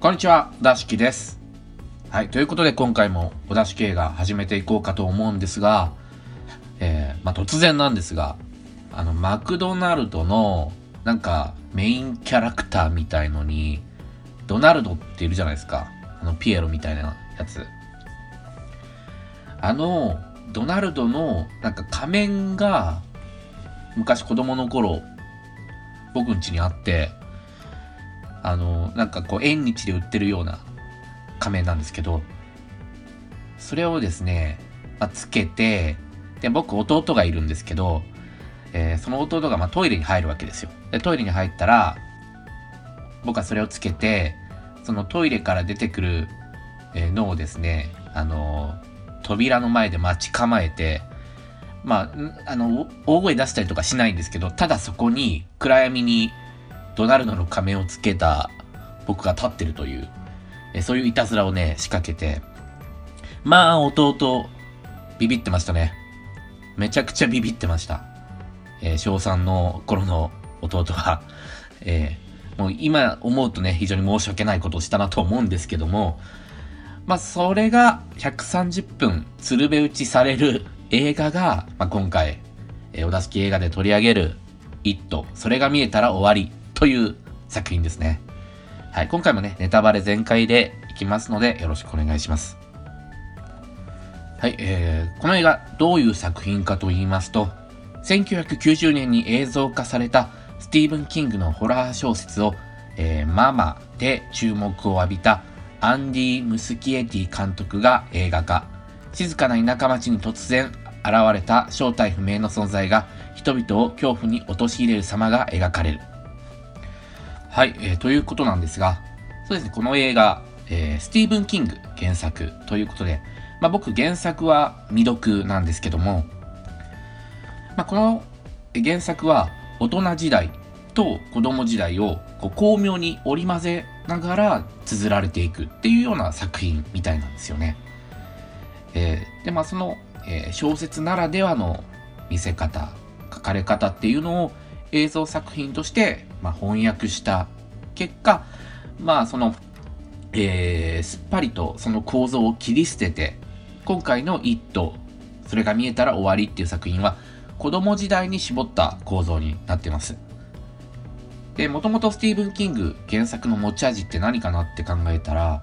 こんにちは、ダシキです。はい、ということで今回もお出し系が始めていこうかと思うんですが、えー、まあ、突然なんですが、あの、マクドナルドのなんかメインキャラクターみたいのに、ドナルドっているじゃないですか。あの、ピエロみたいなやつ。あの、ドナルドのなんか仮面が昔子供の頃僕ん家にあってあの、なんかこう、縁日で売ってるような仮面なんですけど、それをですね、まあ、つけて、で、僕、弟がいるんですけど、えー、その弟がまトイレに入るわけですよ。で、トイレに入ったら、僕はそれをつけて、そのトイレから出てくるのをですね、あの扉の前で待ち構えて、まあ、あの、大声出したりとかしないんですけど、ただそこに暗闇にドナルドの仮面をつけた僕が立ってるという、えそういういたずらをね、仕掛けて、まあ、弟、ビビってましたね。めちゃくちゃビビってました。えー、小3の頃の弟は、えー、もう今思うとね、非常に申し訳ないことをしたなと思うんですけども、まあ、それが130分鶴瓶打ちされる映画が、まあ、今回、えー、お出しき映画で取り上げる、イット、それが見えたら終わりという作品ですね。はい、今回もね、ネタバレ全開でいきますので、よろしくお願いします。はい、えー、この映画、どういう作品かと言いますと、1990年に映像化されたスティーブン・キングのホラー小説を、えー、ママで注目を浴びたアンディ・ムスキエティ監督が映画化。静かな田舎町に突然現れた正体不明の存在が人々を恐怖に陥れる様が描かれる。はい、えー、ということなんですが、そうですね、この映画、えー、スティーブン・キング原作ということで、まあ、僕原作は未読なんですけども、まあ、この原作は大人時代と子供時代をこう巧妙に織り交ぜながら綴られていくっていうような作品みたいなんですよね。えー、でまあその、えー、小説ならではの見せ方書かれ方っていうのを映像作品として、まあ、翻訳した結果、まあ、その、えー、すっぱりとその構造を切り捨てて、今回の一頭、それが見えたら終わりっていう作品は、子供時代に絞った構造になってます。で、もともとスティーブン・キング原作の持ち味って何かなって考えたら、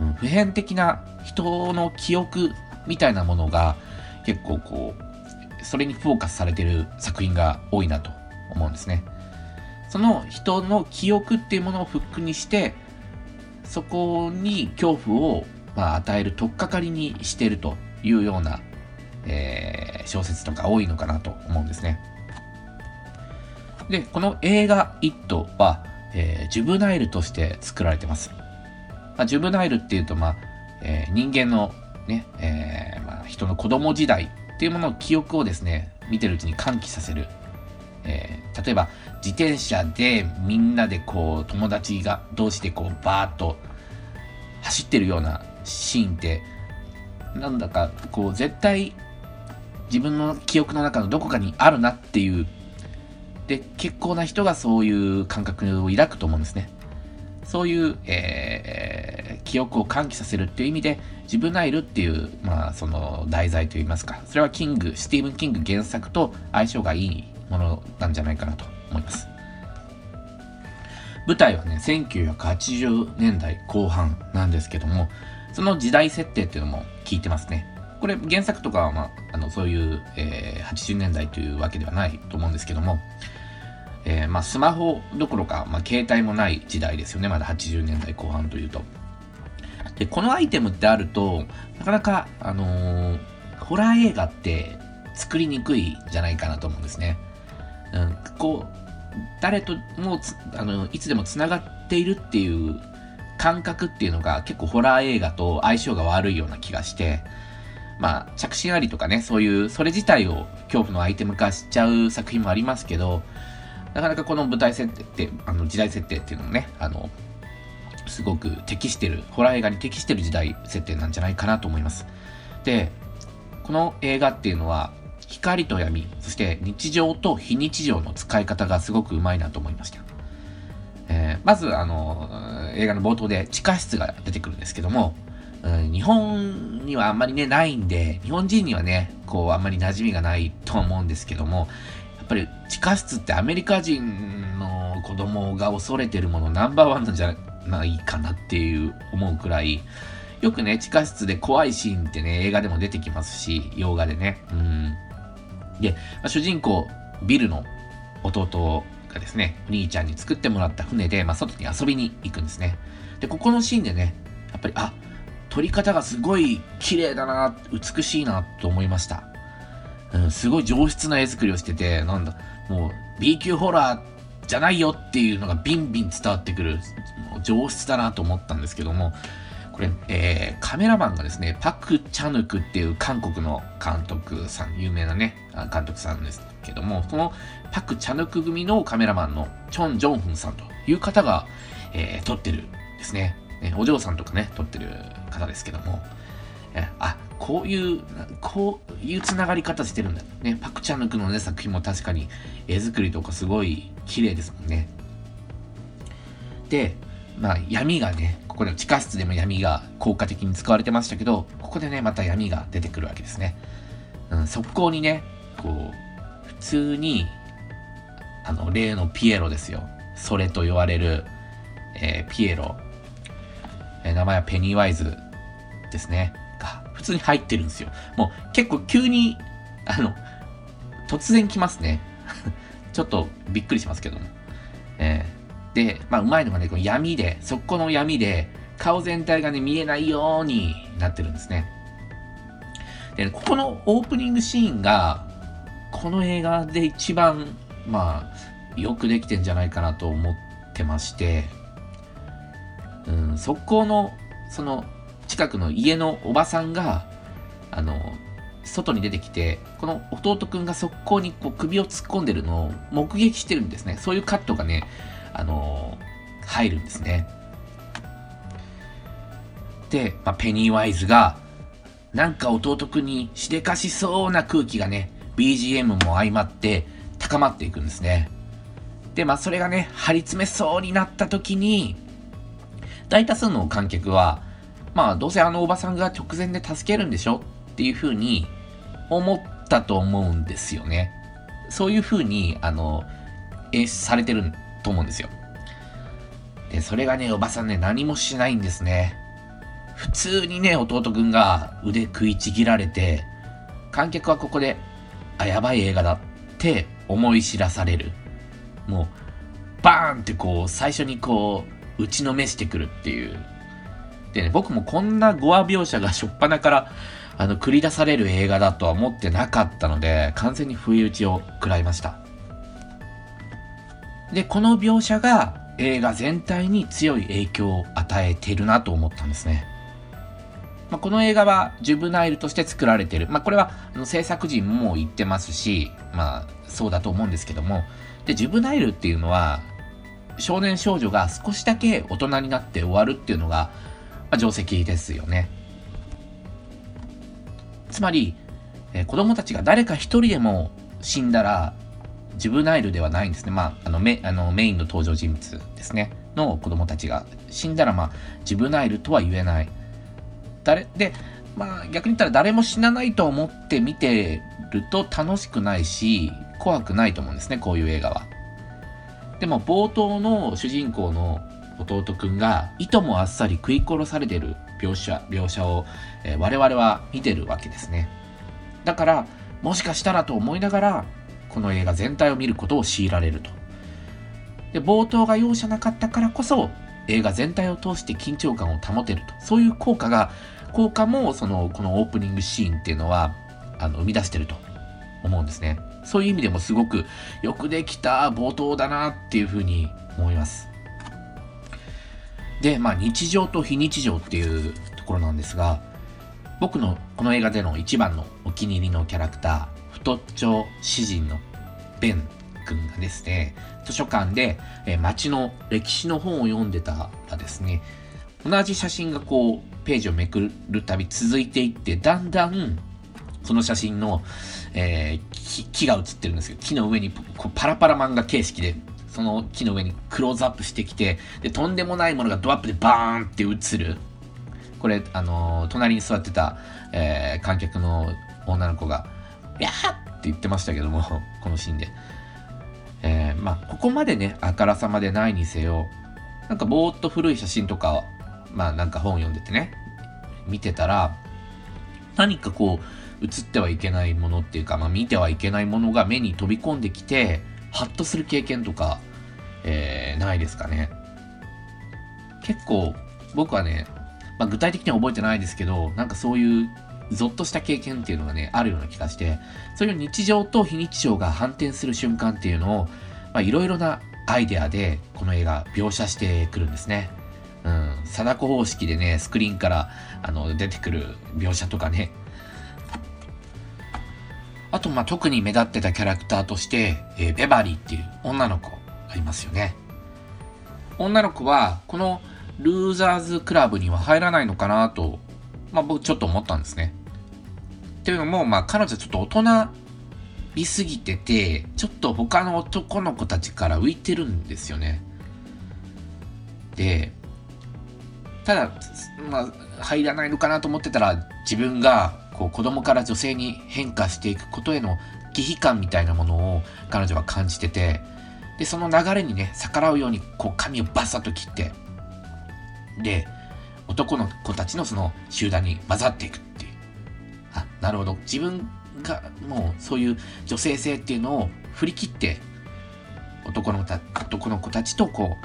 うん、普遍的な人の記憶みたいなものが結構こう、それにフォーカスされてる作品が多いなと思うんですね。その人の記憶っていうものをフックにして、そこに恐怖を、まあ、与える取っかかりにしてるというような、えー、小説とか多いのかなと思うんですね。で、この映画「イット!」は、えー、ジュブナイルとして作られてます。まあ、ジュブナイルっていうと、まあえー、人間のね、えーまあ、人の子供時代っていうものの記憶をですね、見てるうちに喚起させるえー、例えば自転車でみんなでこう友達が同士でこうバーッと走ってるようなシーンってなんだかこう絶対自分の記憶の中のどこかにあるなっていうで結構な人がそういう感覚を抱くと思うんですね。そういう、えー、記憶を喚起させるっていう意味で自分がいるっていう、まあ、その題材といいますか。それはキングスティーブン・キング原作と相性がいいものなんじゃないかなと思います。舞台はね、1980年代後半なんですけども、その時代設定っていうのも聞いてますね。これ原作とかは、まあ、あのそういう、えー、80年代というわけではないと思うんですけども、えー、まあ、スマホどころか、まあ、携帯もない時代ですよね。まだ80年代後半というと。で、このアイテムってあると、なかなか、あのー、ホラー映画って作りにくいじゃないかなと思うんですね。うん、こう、誰ともあのいつでもつながっているっていう感覚っていうのが結構ホラー映画と相性が悪いような気がして、まあ、着信ありとかね、そういう、それ自体を恐怖のアイテム化しちゃう作品もありますけど、なかなかこの舞台設定って、あの時代設定っていうのもね、あの、すごく適してる、ホラー映画に適してる時代設定なんじゃないかなと思います。で、この映画っていうのは、光と闇、そして日常と非日常の使い方がすごくうまいなと思いました。えー、まず、あの、映画の冒頭で地下室が出てくるんですけども、うん、日本にはあんまりね、ないんで、日本人にはね、こう、あんまり馴染みがないと思うんですけども、やっぱり地下室ってアメリカ人の子供が恐れてるものナンバーワンなんじゃないかなっていう思うくらい、よくね、地下室で怖いシーンってね、映画でも出てきますし、洋画でね。うん。で、まあ、主人公、ビルの弟がですね、お兄ちゃんに作ってもらった船で、まあ、外に遊びに行くんですね。で、ここのシーンでね、やっぱり、あ、撮り方がすごい綺麗だな、美しいなと思いました。うん、すごい上質な絵作りをしてて、なんだ、もう B 級ホラーじゃないよっていうのがビンビン伝わってくる、上質だなと思ったんですけども、これ、えー、カメラマンがですね、パク・チャヌクっていう韓国の監督さん、有名なね、監督さんですけども、そのパク・チャヌク組のカメラマンのチョン・ジョンフンさんという方が、えー、撮ってるんですね。ね、お嬢さんとかね、撮ってる方ですけども、えあ、こういう、こういうつながり方してるんだ。ね、パクチャヌクのね、作品も確かに絵作りとかすごい綺麗ですもんね。で、まあ闇がね、ここで地下室でも闇が効果的に使われてましたけど、ここでね、また闇が出てくるわけですね。うん、速攻にね、こう、普通に、あの、例のピエロですよ。それと言われる、えー、ピエロえ名前はペニーワイズですね。が、普通に入ってるんですよ。もう結構急に、あの、突然来ますね。ちょっとびっくりしますけども。えー、まあ、うまいのがね、この闇で、そこの闇で、顔全体がね、見えないようになってるんですね。で、ここのオープニングシーンが、この映画で一番、まあ、よくできてんじゃないかなと思ってまして、うん、速攻の、その、近くの家のおばさんが、あの、外に出てきて、この弟くんが速攻にこう首を突っ込んでるのを目撃してるんですね。そういうカットがね、あの、入るんですね。で、まあ、ペニーワイズが、なんか弟くんにしでかしそうな空気がね、BGM も相まって高まっていくんですね。で、まあそれがね、張り詰めそうになった時に、大多数の観客は、まあ、どうせあのおばさんが直前で助けるんでしょ？っていうふうに思ったと思うんですよね。そういうふうに、あの、演出されてると思うんですよ。で、それがね、おばさんね、何もしないんですね。普通にね、弟くんが腕食いちぎられて、観客はここで、あ、やばい映画だって思い知らされる。もう、バーンってこう、最初にこう、打ちのめしてくるっていう。でね、僕もこんな語話描写がしょっぱなから、あの、繰り出される映画だとは思ってなかったので、完全に不意打ちを食らいました。で、この描写が映画全体に強い影響を与えてるなと思ったんですね。まあ、この映画はジュブナイルとして作られてる。まあ、これはあの制作陣も言ってますし、まあ、そうだと思うんですけども。で、ジュブナイルっていうのは、少年少女が少しだけ大人になって終わるっていうのが、まあ、定石ですよね。つまり、えー、子供たちが誰か一人でも死んだら、ジブナイルではないんですね。まあ、あのメあのメインの登場人物ですね。の子供たちが死んだら、まあ、ジブナイルとは言えない。誰、で、まあ、逆に言ったら誰も死なないと思って見てると楽しくないし、怖くないと思うんですね、こういう映画は。でも冒頭の主人公の弟くんがいともあっさり食い殺されてる描写、描写を、えー、我々は見てるわけですね。だから、もしかしたらと思いながら、この映画全体を見ることを強いられると。で、冒頭が容赦なかったからこそ、映画全体を通して緊張感を保てると。そういう効果が、効果も、その、このオープニングシーンっていうのは、あの、生み出してると思うんですね。そういう意味でもすごくよくできた冒頭だなっていうふうに思います。で、まあ日常と非日常っていうところなんですが、僕のこの映画での一番のお気に入りのキャラクター、太っちょ詩人のベン君がですね、図書館で、え街の歴史の本を読んでたらですね、同じ写真がこう、ページをめくるたび続いていって、だんだん、その写真の、えー、木が写ってるんですけど、木の上にこうパラパラ漫画形式で、その木の上にクローズアップしてきて、で、とんでもないものがドアップでバーンって映る。これ、あのー、隣に座ってた、えー、観客の女の子が、やっ言ってましたけども、このシーンで。えー、まあ、ここまでね、あからさまでないにせよ、なんかぼーっと古い写真とか、まあなんか本読んでてね、見てたら、何かこう、映ってはいけないものっていうか、まあ見てはいけないものが目に飛び込んできて、ハッとする経験とか、えー、ないですかね。結構、僕はね、まあ具体的には覚えてないですけど、なんかそういうゾッとした経験っていうのがね、あるような気がして、そういう日常と非日常が反転する瞬間っていうのを、まあいろいろなアイデアでこの映画描写してくるんですね。うん、貞子方式でね、スクリーンからあの出てくる描写とかね。あと、まあ、特に目立ってたキャラクターとして、えー、ベバリーっていう女の子がいますよね。女の子は、このルーザーズクラブには入らないのかなと、まあ、僕ちょっと思ったんですね。っていうのも、まあ、彼女ちょっと大人びすぎてて、ちょっと他の男の子たちから浮いてるんですよね。で、ただ、まあ、入らないのかなと思ってたら、自分がこう子供から女性に変化していくことへの忌避感みたいなものを彼女は感じてて、で、その流れにね、逆らうようにこう髪をバッサッと切って、で、男の子たちのその集団に混ざっていく。なるほど。自分がもうそういう女性性っていうのを振り切って、男の男の子たちとこ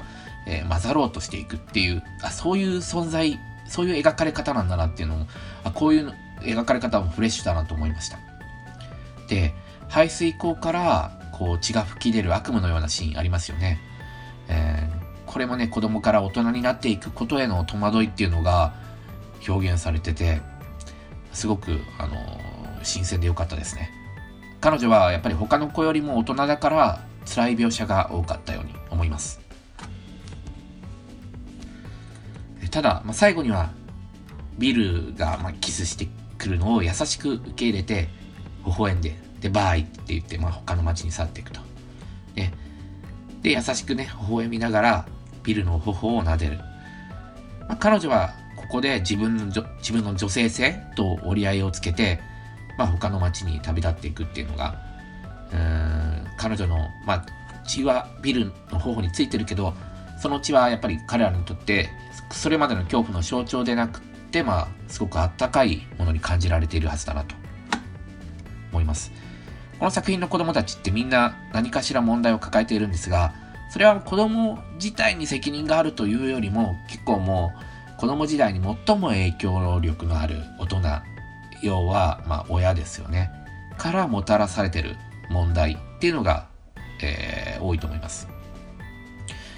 う、えー、混ざろうとしていくっていうあそういう存在そういう描かれ方なんだなっていうのもあこういう描かれ方もフレッシュだなと思いましたで排水口からこう血が噴き出る悪夢のようなシーンありますよね、えー、これもね子供から大人になっていくことへの戸惑いっていうのが表現されててすごくあの新鮮で良かったですね。彼女はやっぱり他の子よりも大人だから辛い描写が多かったように思います。ただ、まあ、最後にはビルがまあキスしてくるのを優しく受け入れて微笑んででバイって言って、まあ、他の街に去っていくと。でで優しくね微笑みながらビルの頬を撫でる、まあ、彼女はここで自分の自分の女性性と折り合いをつけて、まあ、他の街に旅立っていくっていうのがうん彼女の、まあ、血はビルの頬についてるけどその血はやっぱり彼らにとってそれまでの恐怖の象徴でなくて、まあ、すごくあったかいものに感じられているはずだなと思います。この作品の子供たちってみんな何かしら問題を抱えているんですが、それは子供自体に責任があるというよりも、結構もう子供時代に最も影響力のある大人、要は、ま、親ですよね。からもたらされてる問題っていうのが、えー、多いと思います。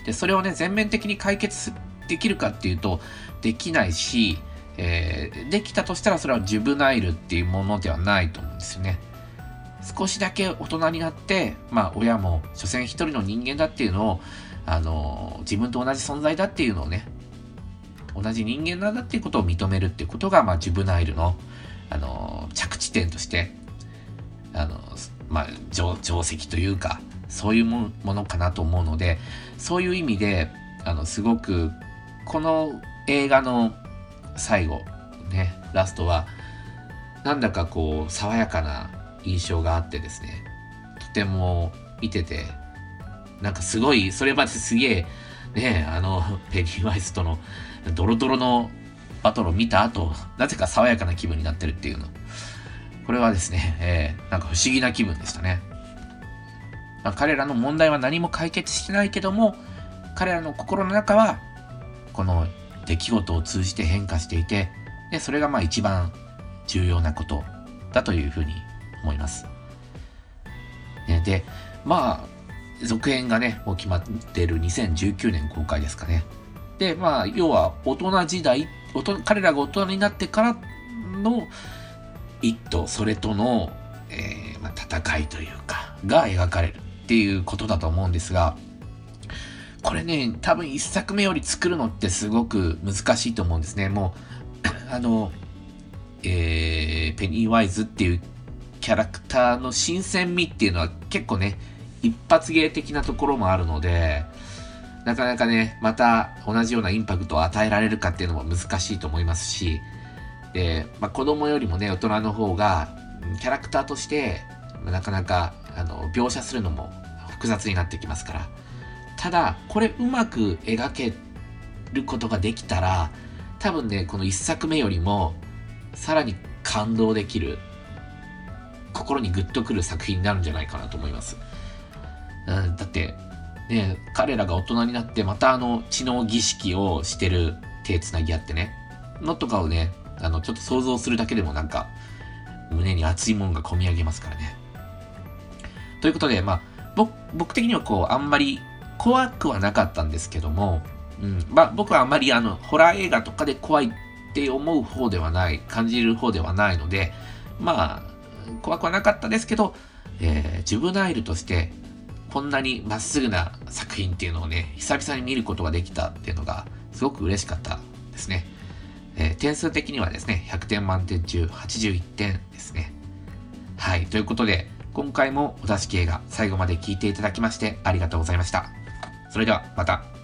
で、それをね、全面的に解決できるかっていうと、できないし、えー、できたとしたらそれはジュブナイルっていうものではないと思うんですよね。少しだけ大人になって、まあ親も所詮一人の人間だっていうのを、あの自分と同じ存在だっていうのをね、同じ人間なんだっていうことを認めるっていうことが、まあジュブナイルの、あの着地点として、あの、まあ定定石というか、そういうものかなと思うので、そういう意味で、あの、すごくこの映画の最後、ね、ラストは、なんだかこう、爽やかな印象があってですね、とても見てて、なんかすごい、それまですげえ、ね、あの、ペニーワイスとのドロドロのバトルを見た後、なぜか爽やかな気分になってるっていうの。これはですね、えー、なんか不思議な気分でしたね。まあ、彼らの問題は何も解決してないけども、彼らの心の中はこの出来事を通じて変化していて、で、それがまあ一番重要なことだというふうに思います。ね、で、まあ、続編がね、もう決まってる2019年公開ですかね。で、まあ、要は大人時代、彼らが大人になってからの一とそれとの、えー、まあ、戦いというか、が描かれるっていうことだと思うんですが、これね、多分一作目より作るのってすごく難しいと思うんですね。もう、あの、えー、ペニーワイズっていうキャラクターの新鮮味っていうのは結構ね、一発芸的なところもあるので、なかなかね、また同じようなインパクトを与えられるかっていうのも難しいと思いますし、で、まあ、子供よりもね、大人の方が、キャラクターとして、なかなか、あの、描写するのも複雑になってきますから。ただ、これうまく描けることができたら、多分ね、この一作目よりも、さらに感動できる、心にグッとくる作品になるんじゃないかなと思います。うん、だって、ね、彼らが大人になってまたあの知能儀式をしてる手つなぎ合ってね、のとかをね、あの、ちょっと想像するだけでもなんか、胸に熱いもんが込み上げますからね。ということで、まあ、僕、的にはこう、あんまり怖くはなかったんですけども、うん、まあ、僕はあんまりあの、ホラー映画とかで怖いって思う方ではない、感じる方ではないので、まあ、怖くはなかったですけど、えー、ジュブナイルとしてこんなにまっすぐな作品っていうのをね、久々に見ることができたっていうのが、すごく嬉しかったですね。えー、点数的にはですね、100点満点中81点ですね。はい。ということで、今回もお出し系が最後まで聞いていただきましてありがとうございました。それではまた。